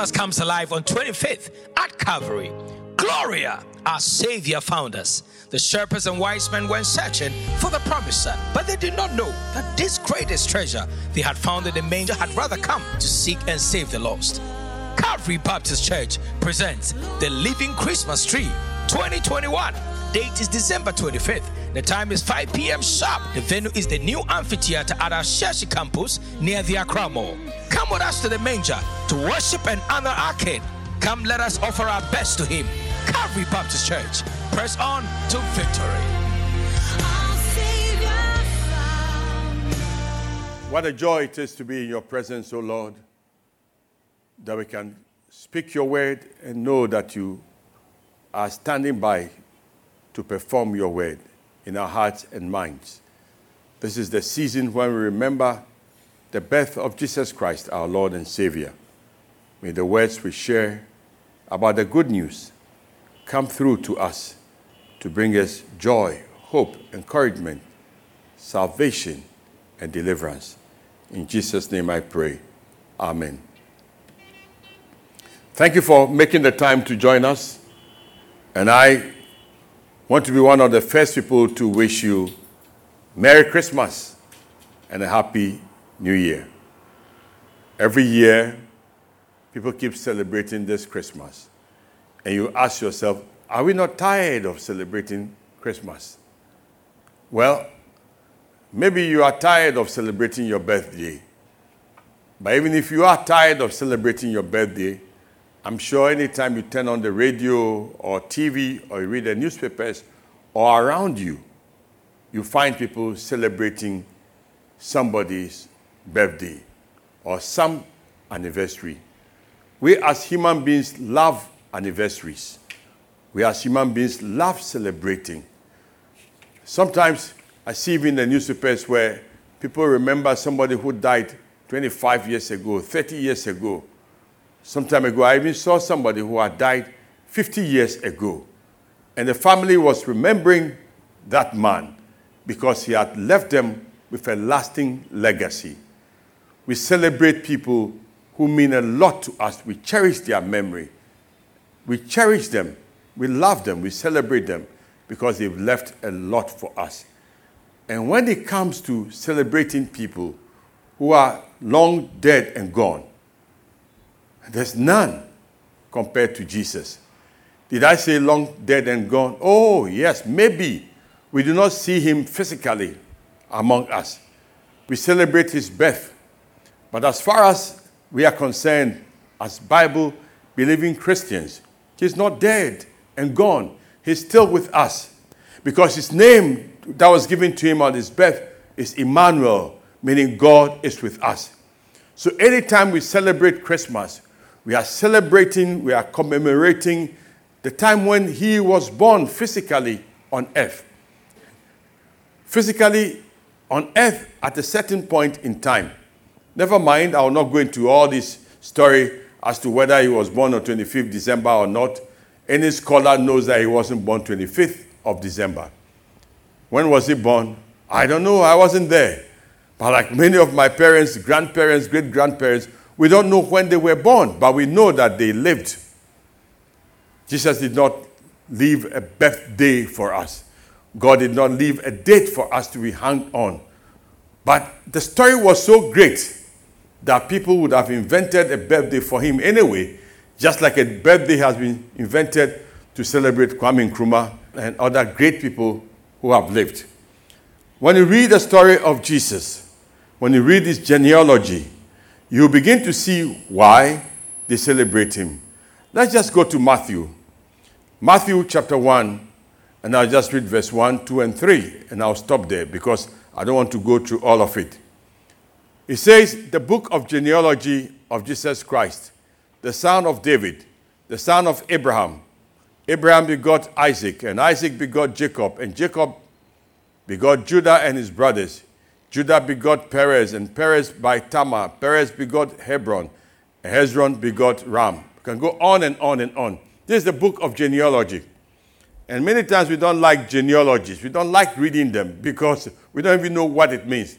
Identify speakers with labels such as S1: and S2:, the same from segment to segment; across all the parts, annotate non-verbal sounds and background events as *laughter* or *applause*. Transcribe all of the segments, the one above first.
S1: Christmas comes alive on 25th at Calvary. Gloria, our Savior, found us. The shepherds and wise men went searching for the promised son, but they did not know that this greatest treasure they had found in the manger had rather come to seek and save the lost. Calvary Baptist Church presents the Living Christmas Tree 2021. Date is December 25th. The time is 5 p.m. sharp. The venue is the new amphitheater at our Shiashi campus near the Accra Mall. Come with us to the manger to worship and honor our King. Come, let us offer our best to Him. Calvary Baptist Church. Press on to victory.
S2: What a joy it is to be in your presence, O Lord, that we can speak your word and know that you are standing by to perform your word in our hearts and minds. This is the season when we remember the birth of Jesus Christ, our Lord and Savior. May the words we share about the good news come through to us to bring us joy, hope, encouragement, salvation, and deliverance. In Jesus' name I pray. Amen. Thank you for making the time to join us. And I want to be one of the first people to wish you Merry Christmas and a Happy New Year. Every year, people keep celebrating this Christmas. And you ask yourself, are we not tired of celebrating Christmas? Well, maybe you are tired of celebrating your birthday. But even if you are tired of celebrating your birthday, I'm sure anytime you turn on the radio or TV or you read the newspapers or around you, you find people celebrating somebody's birthday or some anniversary. We as human beings love anniversaries. We as human beings love celebrating. Sometimes I see even in the newspapers where people remember somebody who died 25 years ago, 30 years ago. Some time ago, I even saw somebody who had died 50 years ago. And the family was remembering that man because he had left them with a lasting legacy. We celebrate people who mean a lot to us. We cherish their memory. We cherish them. We love them. We celebrate them because they've left a lot for us. And when it comes to celebrating people who are long dead and gone, there's none compared to Jesus. Did I say long dead and gone? Oh, yes, maybe. We do not see him physically among us. We celebrate his birth. But as far as we are concerned, as Bible believing Christians, he's not dead and gone. He's still with us. Because his name that was given to him on his birth is Emmanuel, meaning God is with us. So anytime we celebrate Christmas, we are celebrating, we are commemorating the time when he was born physically on earth. Physically on earth at a certain point in time. Never mind, I will not go into all this story as to whether he was born on 25th December or not. Any scholar knows that he wasn't born 25th of December. When was he born? I don't know, I wasn't there. But like many of my parents, grandparents, great grandparents, we don't know when they were born, but we know that they lived. Jesus did not leave a birthday for us. God did not leave a date for us to be hung on. But the story was so great that people would have invented a birthday for him anyway, just like a birthday has been invented to celebrate Kwame Nkrumah and other great people who have lived. When you read the story of Jesus, when you read his genealogy, you begin to see why they celebrate him. Let's just go to Matthew. Matthew chapter 1, and I'll just read verse 1, 2, and 3, and I'll stop there because I don't want to go through all of it. It says, The book of genealogy of Jesus Christ, the son of David, the son of Abraham. Abraham begot Isaac, and Isaac begot Jacob, and Jacob begot Judah and his brothers. Judah begot Perez, and Perez by Tamar. Perez begot Hebron, Hezron begot Ram. You can go on and on and on. This is the book of genealogy. And many times we don't like genealogies. We don't like reading them because we don't even know what it means.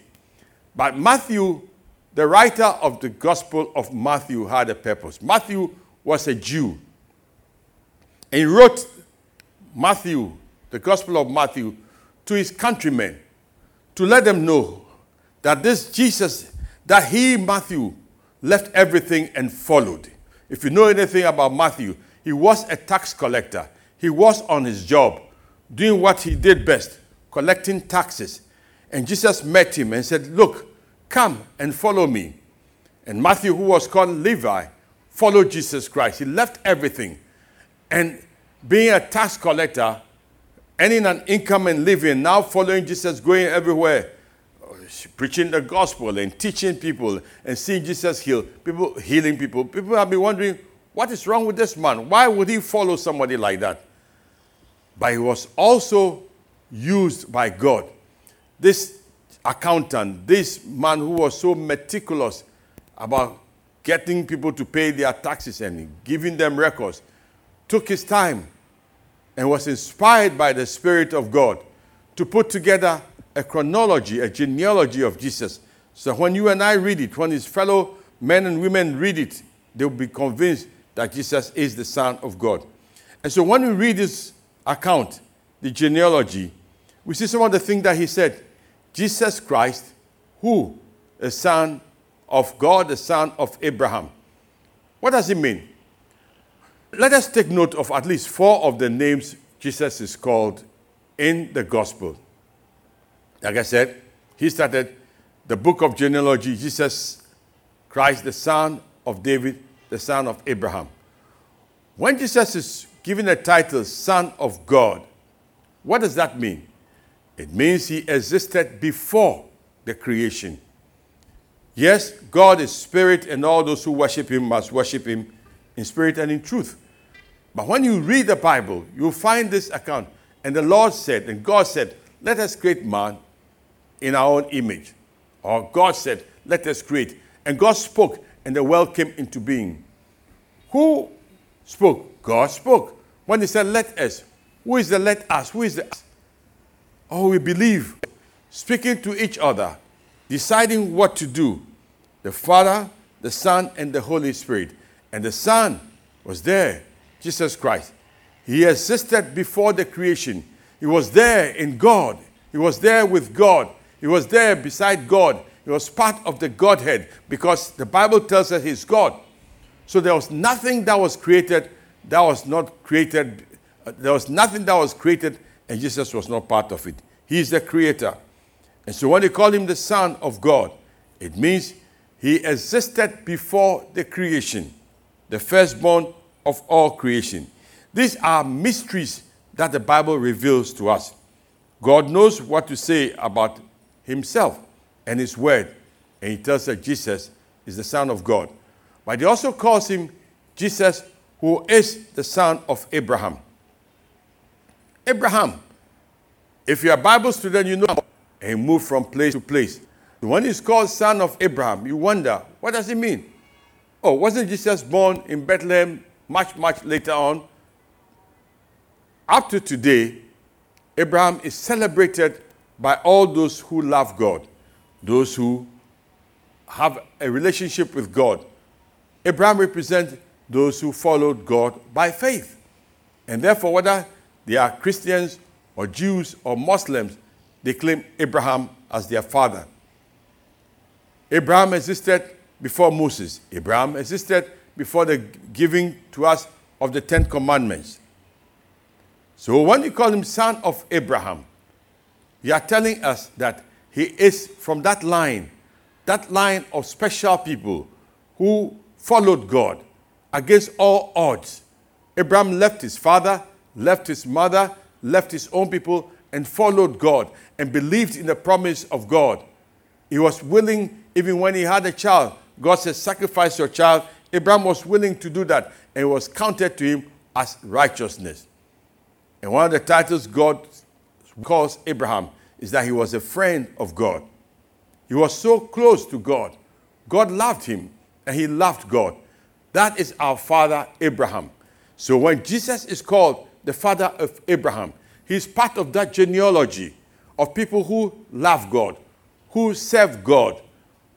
S2: But Matthew the writer of the Gospel of Matthew had a purpose. Matthew was a Jew. And he wrote Matthew, the Gospel of Matthew, to his countrymen to let them know that this Jesus, that he, Matthew, left everything and followed. If you know anything about Matthew, he was a tax collector. He was on his job, doing what he did best, collecting taxes. And Jesus met him and said, Look, come and follow me. And Matthew, who was called Levi, followed Jesus Christ. He left everything. And being a tax collector, earning an income and living, now following Jesus, going everywhere, preaching the gospel and teaching people and seeing Jesus heal, people healing people. People have been wondering, what is wrong with this man? Why would he follow somebody like that? But he was also used by God. This accountant, this man who was so meticulous about getting people to pay their taxes and giving them records, took his time and was inspired by the Spirit of God to put together a chronology, a genealogy of Jesus. So when you and I read it, when his fellow men and women read it, they'll be convinced that Jesus is the Son of God. And so when we read this account, the genealogy, we see some of the things that he said. Jesus Christ, who? The Son of God, the Son of Abraham. What does it mean? Let us take note of at least four of the names Jesus is called in the gospel. Like I said, he started the book of genealogy, Jesus Christ, the son of David, the son of Abraham. When Jesus is given the title Son of God, what does that mean? It means he existed before the creation. Yes, God is spirit, and all those who worship him must worship him in spirit and in truth. But when you read the Bible, you'll find this account. And the Lord said, and God said, Let us create man in our own image. Or God said, Let us create. And God spoke, and the world came into being. Who spoke? God spoke. When He said, Let us, who is the let us? Who is the us? Oh, we believe. Speaking to each other, deciding what to do. The Father, the Son, and the Holy Spirit. And the Son was there, Jesus Christ. He existed before the creation. He was there in God. He was there with God. He was there beside God. He was part of the Godhead because the Bible tells us He's God. So there was nothing that was created that was not created. Uh, there was nothing that was created and Jesus was not part of it. He is the creator. And so when they call him the Son of God, it means he existed before the creation, the firstborn of all creation. These are mysteries that the Bible reveals to us. God knows what to say about himself and his word. And he tells us Jesus is the Son of God. But he also calls him Jesus, who is the son of Abraham. Abraham, if you're a Bible student, you know, he moved from place to place. When he's called son of Abraham, you wonder, what does it mean? Oh, wasn't Jesus born in Bethlehem much, much later on? Up to today, Abraham is celebrated by all those who love God, those who have a relationship with God. Abraham represents those who followed God by faith. And therefore, whether they are Christians or Jews or Muslims, they claim Abraham as their father. Abraham existed before Moses. Abraham existed before the giving to us of the Ten Commandments. So when you call him son of Abraham, you are telling us that he is from that line, that line of special people who followed God against all odds. Abraham left his father, left his mother, left his own people, and followed God and believed in the promise of God. He was willing, even when he had a child, God said, Sacrifice your child. Abraham was willing to do that, and it was counted to him as righteousness. And one of the titles God calls Abraham is that he was a friend of God. He was so close to God. God loved him and he loved God. That is our father Abraham. So when Jesus is called the father of Abraham, he's part of that genealogy of people who love God, who serve God,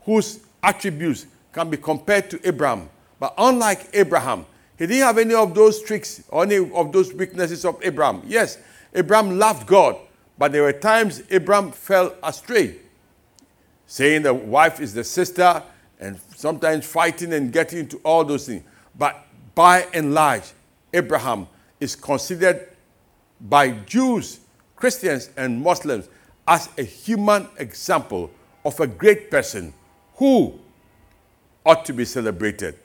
S2: whose attributes can be compared to Abraham. But unlike Abraham, he didn't have any of those tricks or any of those weaknesses of Abraham. Yes, Abraham loved God, but there were times Abraham fell astray, saying the wife is the sister, and sometimes fighting and getting into all those things. But by and large, Abraham is considered by Jews, Christians, and Muslims as a human example of a great person who ought to be celebrated.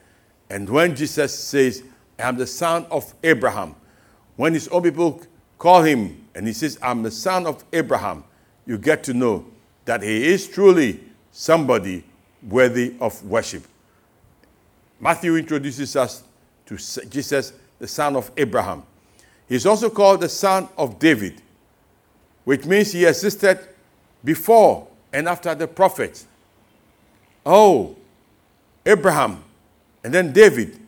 S2: And when Jesus says, I am the son of Abraham, when his own people call him and he says, I'm the son of Abraham, you get to know that he is truly somebody worthy of worship. Matthew introduces us to Jesus, the son of Abraham. He's also called the son of David, which means he existed before and after the prophets. Oh, Abraham and then David.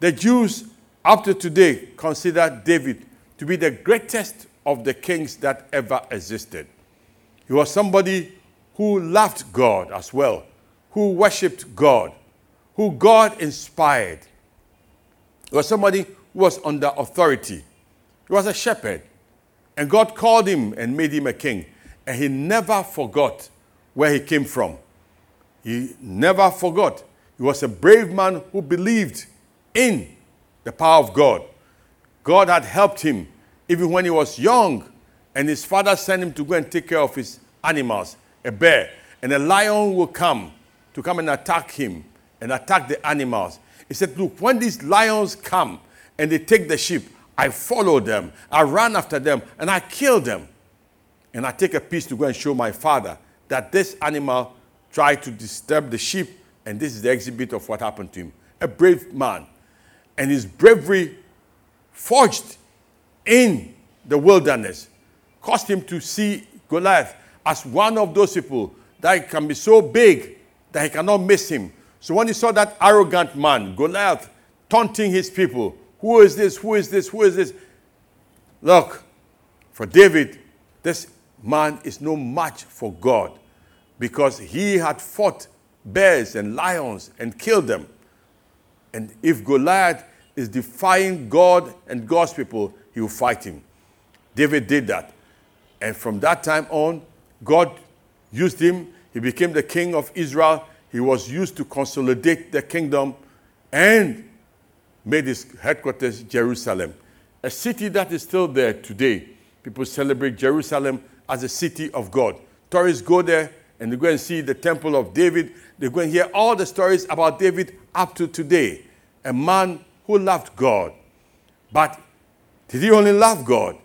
S2: The Jews up to today consider David to be the greatest of the kings that ever existed. He was somebody who loved God as well, who worshiped God, who God inspired. He was somebody who was under authority. He was a shepherd. And God called him and made him a king. And he never forgot where he came from. He never forgot. He was a brave man who believed in the power of God. God had helped him even when he was young, and his father sent him to go and take care of his animals, a bear. And a lion will come to come and attack him and attack the animals. He said, Look, when these lions come and they take the sheep, I follow them, I run after them, and I kill them. And I take a piece to go and show my father that this animal tried to disturb the sheep, and this is the exhibit of what happened to him. A brave man. And his bravery forged in the wilderness caused him to see Goliath as one of those people that can be so big that he cannot miss him. So when he saw that arrogant man, Goliath, taunting his people, who is this? Who is this? Who is this? Look, for David, this man is no match for God because he had fought bears and lions and kill them. And if Goliath is defying God and God's people, he will fight him. David did that. And from that time on, God used him. He became the king of Israel. He was used to consolidate the kingdom and made his headquarters Jerusalem, a city that is still there today. People celebrate Jerusalem as a city of God. Tourists go there and they go and see the temple of David. They go and hear all the stories about David up to today. A man who loved God. But did he only love God?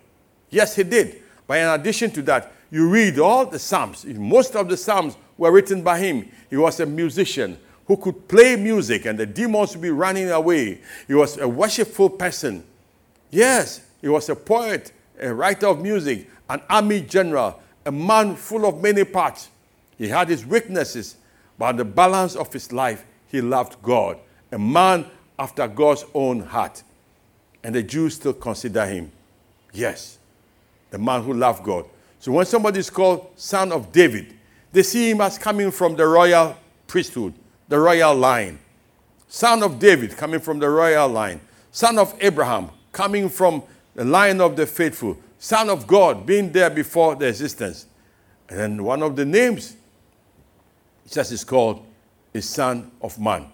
S2: Yes, he did. But in addition to that, you read all the Psalms. Most of the Psalms were written by him. He was a musician who could play music and the demons would be running away. He was a worshipful person. Yes, he was a poet, a writer of music, an army general, a man full of many parts. He had his weaknesses, but the balance of his life, he loved God, a man after God's own heart. And the Jews still consider him, yes, the man who loved God. So when somebody is called son of David, they see him as coming from the royal priesthood the royal line. Son of David, coming from the royal line. Son of Abraham, coming from the line of the faithful. Son of God, being there before the existence. And then one of the names, just is called a Son of Man.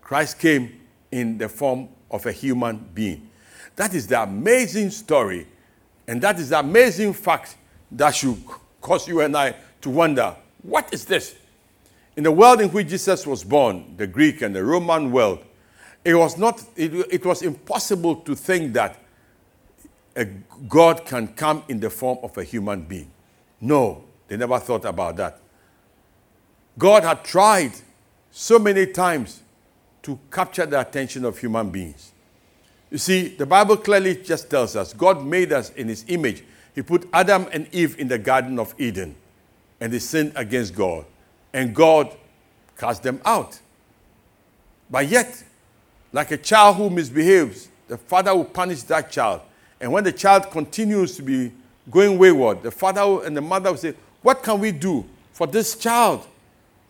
S2: Christ came in the form of a human being. That is the amazing story, and that is the amazing fact that should cause you and I to wonder what is this? In the world in which Jesus was born, the Greek and the Roman world, it was not it, it was impossible to think that a God can come in the form of a human being. No, they never thought about that. God had tried so many times to capture the attention of human beings. You see, the Bible clearly just tells us God made us in his image. He put Adam and Eve in the Garden of Eden, and they sinned against God and God cast them out. But yet, like a child who misbehaves, the father will punish that child. And when the child continues to be going wayward, the father and the mother will say, What can we do for this child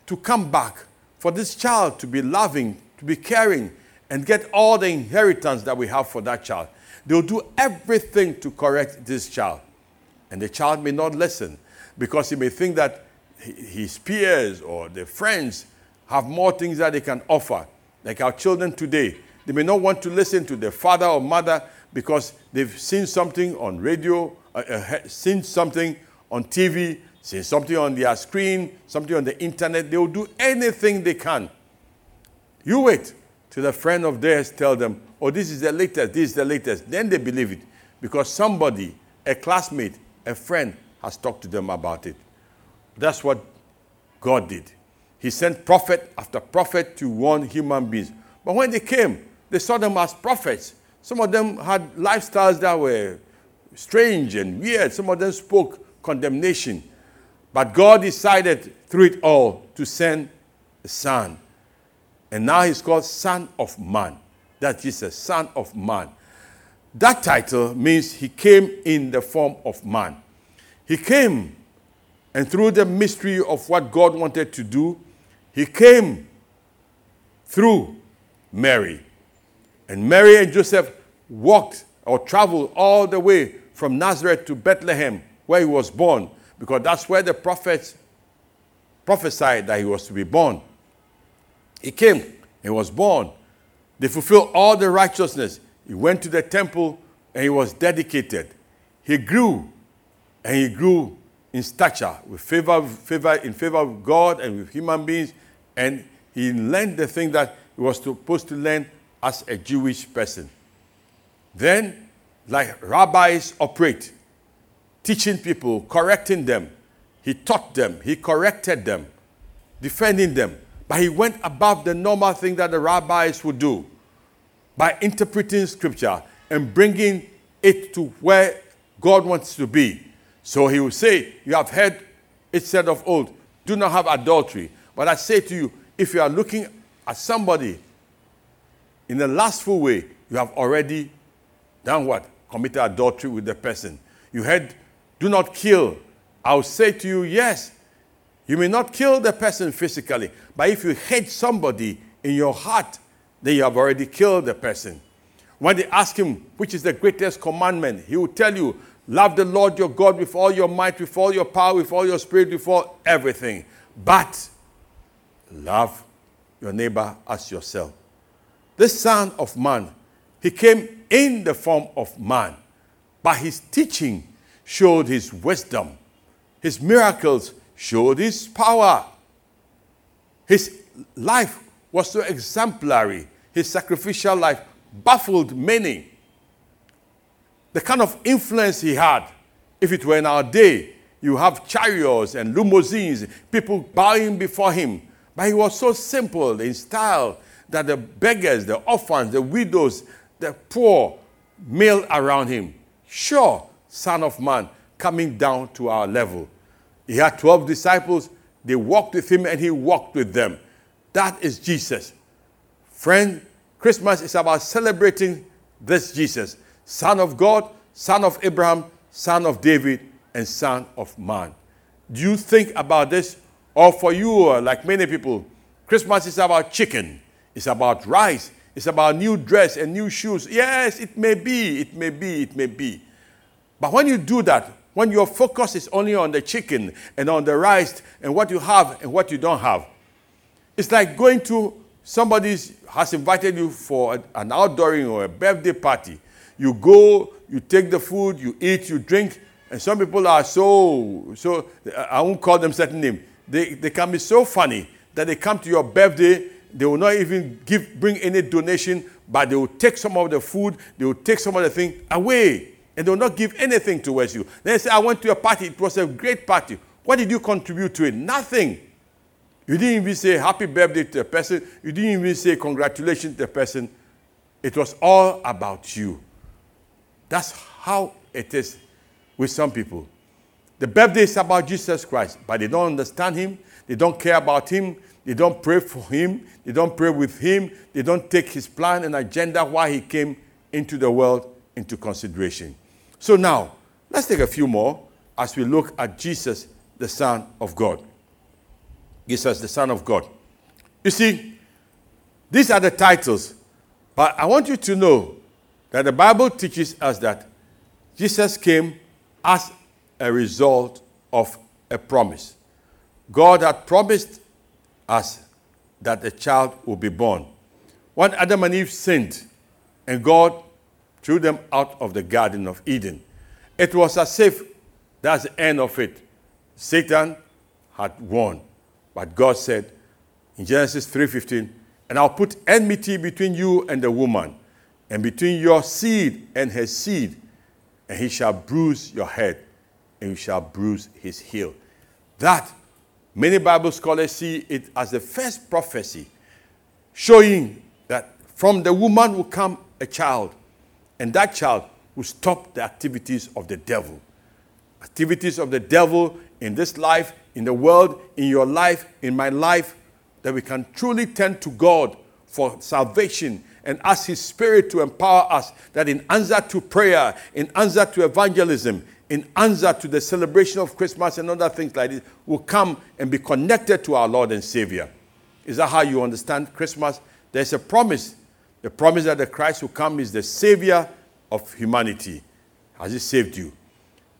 S2: to come back? for this child to be loving, to be caring, and get all the inheritance that we have for that child. They'll do everything to correct this child. And the child may not listen because he may think that his peers or the friends have more things that they can offer. Like our children today, they may not want to listen to their father or mother because they've seen something on radio, uh, uh, seen something on TV, seen something on their screen, something on the internet. They will do anything they can. You wait till a friend of theirs tell them, oh, this is the latest, this is the latest. Then they believe it because somebody, a classmate, a friend has talked to them about it. That's what God did. He sent prophet after prophet to warn human beings. But when they came, they saw them as prophets. Some of them had lifestyles that were strange and weird. Some of them spoke condemnation. But God decided through it all to send a son and now he's called Son of Man. That is a Son of Man. That title means he came in the form of man. He came, and through the mystery of what God wanted to do, he came through Mary. And Mary and Joseph walked or traveled all the way from Nazareth to Bethlehem, where he was born, because that's where the prophets prophesied that he was to be born. He came, he was born. They fulfilled all the righteousness. He went to the temple and he was dedicated. He grew and he grew in stature with favor, favor in favor of God and with human beings. And he learned the thing that he was supposed to learn as a Jewish person. Then, like rabbis operate, teaching people, correcting them, he taught them, he corrected them, defending them. But he went above the normal thing that the rabbis would do by interpreting scripture and bringing it to where God wants to be. So he will say, You have heard it said of old, do not have adultery. But I say to you, if you are looking at somebody in a lustful way, you have already done what? Committed adultery with the person. You heard, do not kill. I'll say to you, yes, you may not kill the person physically, but if you hate somebody in your heart, then you have already killed the person. When they ask him, which is the greatest commandment, he will tell you, Love the Lord your God with all your might, with all your power, with all your spirit, with all everything. But love your neighbor as yourself. This Son of Man, he came in the form of man, but his teaching showed his wisdom. His miracles showed his power. His life was so exemplary. His sacrificial life baffled many. The kind of influence he had, if it were in our day, you have chariots and limousines, people bowing before him. But he was so simple in style that the beggars, the orphans, the widows, the poor milled around him. Sure, Son of Man coming down to our level. He had 12 disciples. They walked with him and he walked with them. That is Jesus. Friend, Christmas is about celebrating this Jesus, Son of God, Son of Abraham, Son of David, and Son of Man. Do you think about this? Or for you, like many people, Christmas is about chicken, it's about rice, it's about new dress and new shoes. Yes, it may be, it may be, it may be. But when you do that, when your focus is only on the chicken and on the rice and what you have and what you don't have, it's like going to somebody has invited you for an outdooring or a birthday party. You go, you take the food, you eat, you drink, and some people are so so I won't call them certain name. They they can be so funny that they come to your birthday, they will not even give bring any donation, but they will take some of the food, they will take some of the thing away and they will not give anything towards you. They say, I went to a party, it was a great party. What did you contribute to it? Nothing. You didn't even say happy birthday to the person, you didn't even say congratulations to the person. It was all about you. That's how it is with some people. The birthday is about Jesus Christ, but they don't understand Him, they don't care about Him, they don't pray for Him, they don't pray with Him, they don't take His plan and agenda why He came into the world into consideration. So now, let's take a few more as we look at Jesus, the Son of God. Jesus, the Son of God. You see, these are the titles. But I want you to know that the Bible teaches us that Jesus came as a result of a promise. God had promised us that a child would be born. When Adam and Eve sinned and God threw them out of the Garden of Eden, it was as if that's the end of it. Satan had won. But God said in Genesis 3:15, and I'll put enmity between you and the woman, and between your seed and her seed, and he shall bruise your head, and you shall bruise his heel. That many Bible scholars see it as the first prophecy showing that from the woman will come a child, and that child will stop the activities of the devil. Activities of the devil in this life, in the world, in your life, in my life, that we can truly turn to God for salvation and ask His Spirit to empower us that in answer to prayer, in answer to evangelism, in answer to the celebration of Christmas and other things like this, will come and be connected to our Lord and Savior. Is that how you understand Christmas? There's a promise. The promise that the Christ will come is the Savior of humanity. Has He saved you?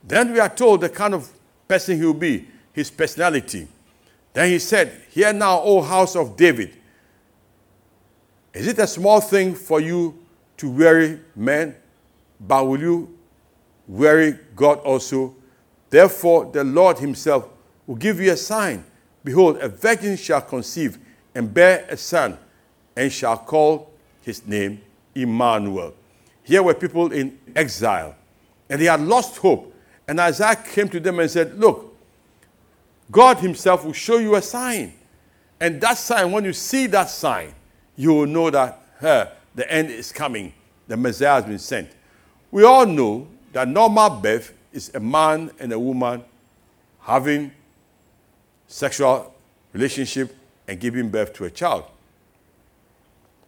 S2: Then we are told the kind of person he will be, his personality. Then he said, Hear now, O house of David. Is it a small thing for you to weary men, but will you weary God also? Therefore, the Lord himself will give you a sign. Behold, a virgin shall conceive and bear a son, and shall call his name Emmanuel. Here were people in exile, and they had lost hope. And Isaiah came to them and said, Look, God Himself will show you a sign. And that sign, when you see that sign, you will know that the end is coming. The Messiah has been sent. We all know that normal birth is a man and a woman having sexual relationship and giving birth to a child.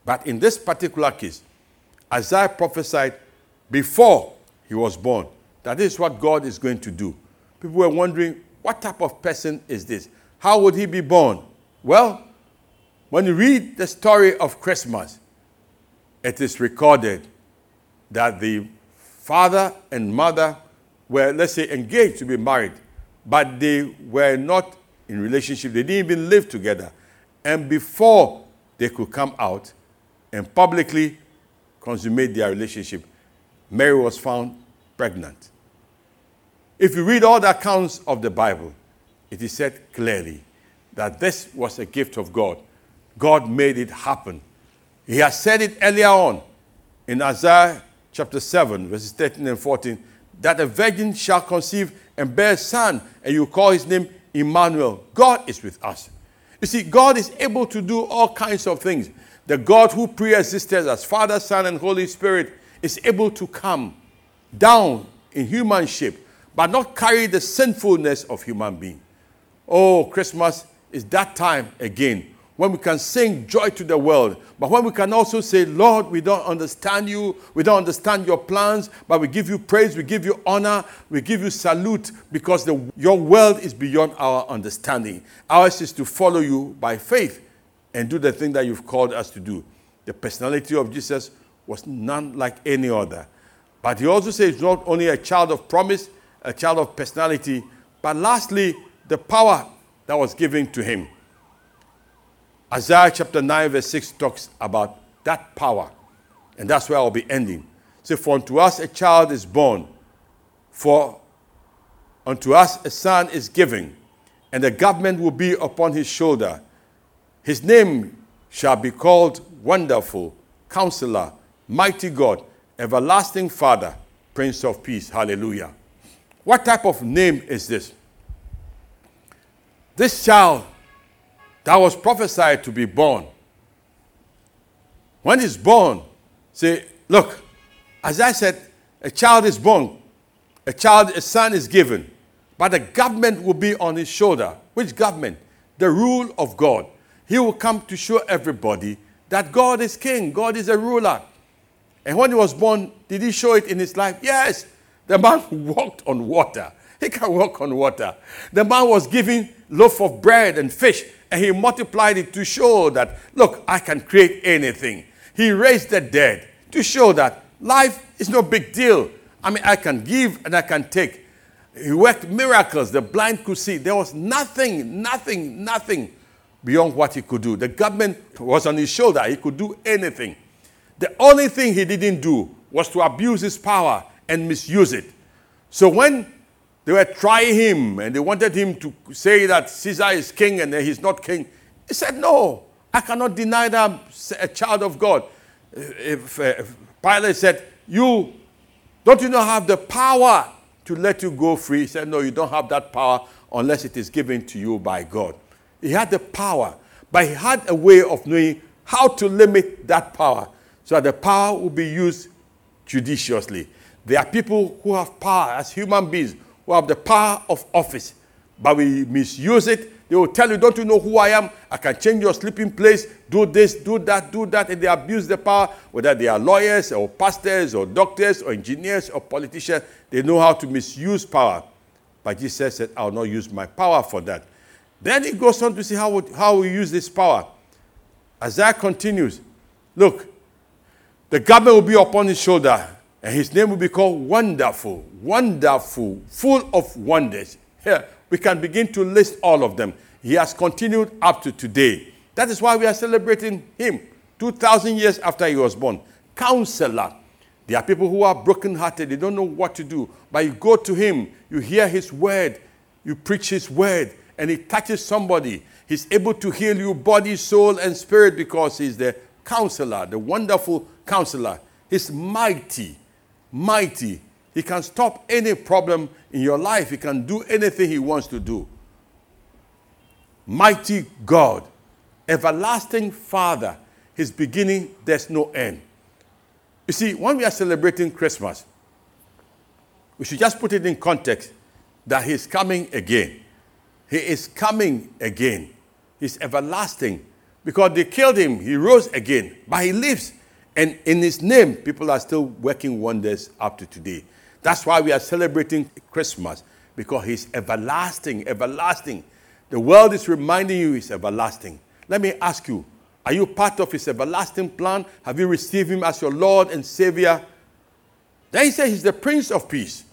S2: But in this particular case, Isaiah prophesied before he was born that is what God is going to do. People were wondering, what type of person is this? How would he be born? Well, when you read the story of Christmas, it is recorded that the father and mother were, let's say, engaged to be married, but they were not in relationship. They didn't even live together. And before they could come out and publicly consummate their relationship, Mary was found pregnant. If you read all the accounts of the Bible, it is said clearly that this was a gift of God. God made it happen. He has said it earlier on in Isaiah chapter 7, verses 13 and 14, that a virgin shall conceive and bear a son, and you call his name Emmanuel. God is with us. You see, God is able to do all kinds of things. The God who pre existed as Father, Son, and Holy Spirit is able to come down in human shape but not carry the sinfulness of human being. Oh, Christmas is that time again when we can sing joy to the world, but when we can also say, Lord, we don't understand you, we don't understand your plans, but we give you praise, we give you honor, we give you salute because the, your world is beyond our understanding. Ours is to follow you by faith and do the thing that you've called us to do. The personality of Jesus was none like any other. But he also says, not only a child of promise, a child of personality, but lastly, the power that was given to him. Isaiah chapter 9, verse 6 talks about that power. And that's where I'll be ending. So, for unto us a child is born, for unto us a son is given, and the government will be upon his shoulder. His name shall be called Wonderful, Counselor, Mighty God, Everlasting Father, Prince of Peace. Hallelujah. What type of name is this? This child that was prophesied to be born. When he's born, say, look, as I said, a child is born, a child, a son is given, but the government will be on his shoulder. Which government? The rule of God. He will come to show everybody that God is king, God is a ruler. And when he was born, did he show it in his life? Yes. The man *laughs* walked on water. He can walk on water. The man was giving loaf of bread and fish, and he multiplied it to show that, look, I can create anything. He raised the dead to show that life is no big deal. I mean, I can give and I can take. He worked miracles. The blind could see. There was nothing, nothing, nothing beyond what he could do. The government was on his shoulder. He could do anything. The only thing he didn't do was to abuse his power and misuse it. So when they were trying him and they wanted him to say that Caesar is king and he's not king, he said, No, I cannot deny that I'm a child of God. Uh, if, uh, if Pilate said, You don't you not have the power to let you go free? He said, No, you don't have that power unless it is given to you by God. He had the power, but he had a way of knowing how to limit that power so that the power will be used judiciously. There are people who have power as human beings, who have the power of office, but we misuse it. They will tell you, Don't you know who I am? I can change your sleeping place, do this, do that, do that. And they abuse the power, whether they are lawyers or pastors or doctors or engineers or politicians, they know how to misuse power. But Jesus said, I'll not use my power for that. Then he goes on to see how, how we use this power. Isaiah continues Look, the government will be upon his shoulder, and his name will be called Wonderful, Wonderful, full of wonders. Here, we can begin to list all of them. He has continued up to today. That is why we are celebrating him 2,000 years after he was born. Counselor. There are people who are brokenhearted, they don't know what to do. But you go to him, you hear his word, you preach his word, and he touches somebody. He's able to heal you body, soul, and spirit because he's the counselor, the wonderful counselor. He's mighty, mighty. He can stop any problem in your life. He can do anything he wants to do. Mighty God, everlasting Father, his beginning, there's no end. You see, when we are celebrating Christmas, we should just put it in context that he's coming again. He is coming again. He's everlasting. Because they killed him, he rose again, but he lives. And in his name, people are still working wonders up to today. That's why we are celebrating Christmas, because he's everlasting, everlasting. The world is reminding you he's everlasting. Let me ask you are you part of his everlasting plan? Have you received him as your Lord and Savior? Then he said he's the Prince of Peace.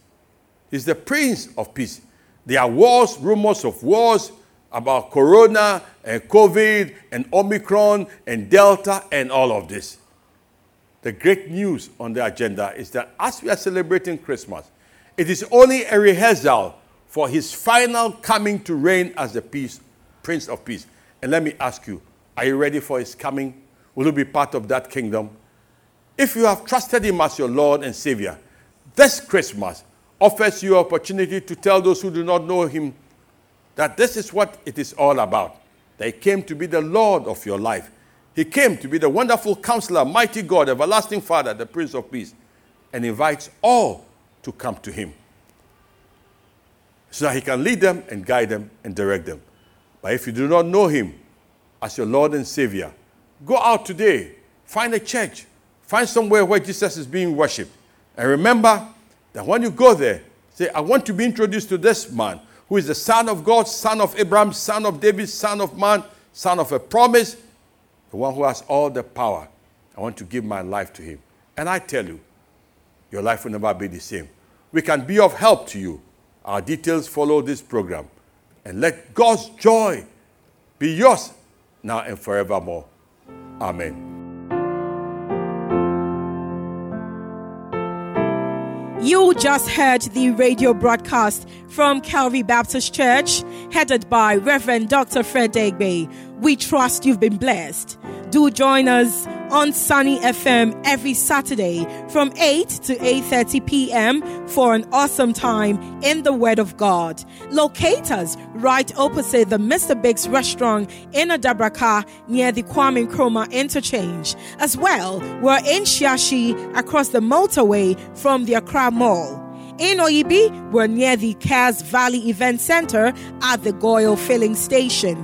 S2: He's the Prince of Peace. There are wars, rumors of wars about Corona and COVID and Omicron and Delta and all of this. The great news on the agenda is that as we are celebrating Christmas, it is only a rehearsal for his final coming to reign as the peace, Prince of Peace. And let me ask you, are you ready for his coming? Will you be part of that kingdom? If you have trusted him as your Lord and Savior, this Christmas, offers you opportunity to tell those who do not know him that this is what it is all about. That he came to be the Lord of your life. He came to be the wonderful counselor, mighty God, everlasting Father, the Prince of Peace, and invites all to come to him so that he can lead them and guide them and direct them. But if you do not know him as your Lord and Savior, go out today, find a church, find somewhere where Jesus is being worshipped, and remember that when you go there, say, I want to be introduced to this man who is the son of God, son of Abraham, son of David, son of man, son of a promise, the one who has all the power. I want to give my life to him. And I tell you, your life will never be the same. We can be of help to you. Our details follow this program. And let God's joy be yours now and forevermore. Amen.
S3: You just heard the radio broadcast from Calvary Baptist Church, headed by Reverend Dr. Fred Deegbe. We trust you've been blessed. Do join us on Sunny FM every Saturday from 8 to 8:30 p.m. for an awesome time in the Word of God. Locate us right opposite the Mr. Biggs restaurant in Adabraka near the Kwame Nkrumah interchange. As well, we're in Shiashi across the motorway from the Accra Mall. In Oyibi, we're near the Cares Valley Event Center at the Goil Filling Station.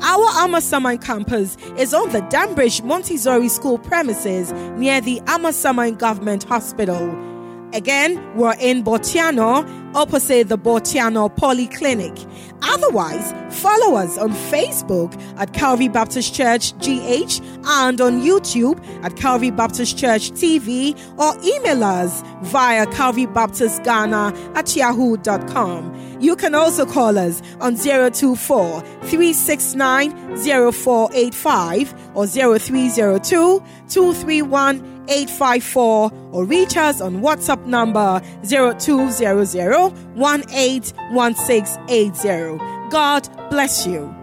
S3: Our Amasaman campus is on the Danbridge Montessori School premises near the Amasaman Government Hospital. Again, we're in Bortianor opposite the Bortianor Polyclinic. Otherwise, follow us on Facebook at Calvary Baptist Church GH and on YouTube at Calvary Baptist Church TV or email us via Calvary Baptist Ghana at yahoo.com. You can also call us on 024 369 0485 or 0302 231 854 or reach us on WhatsApp number 0200 181680. God bless you.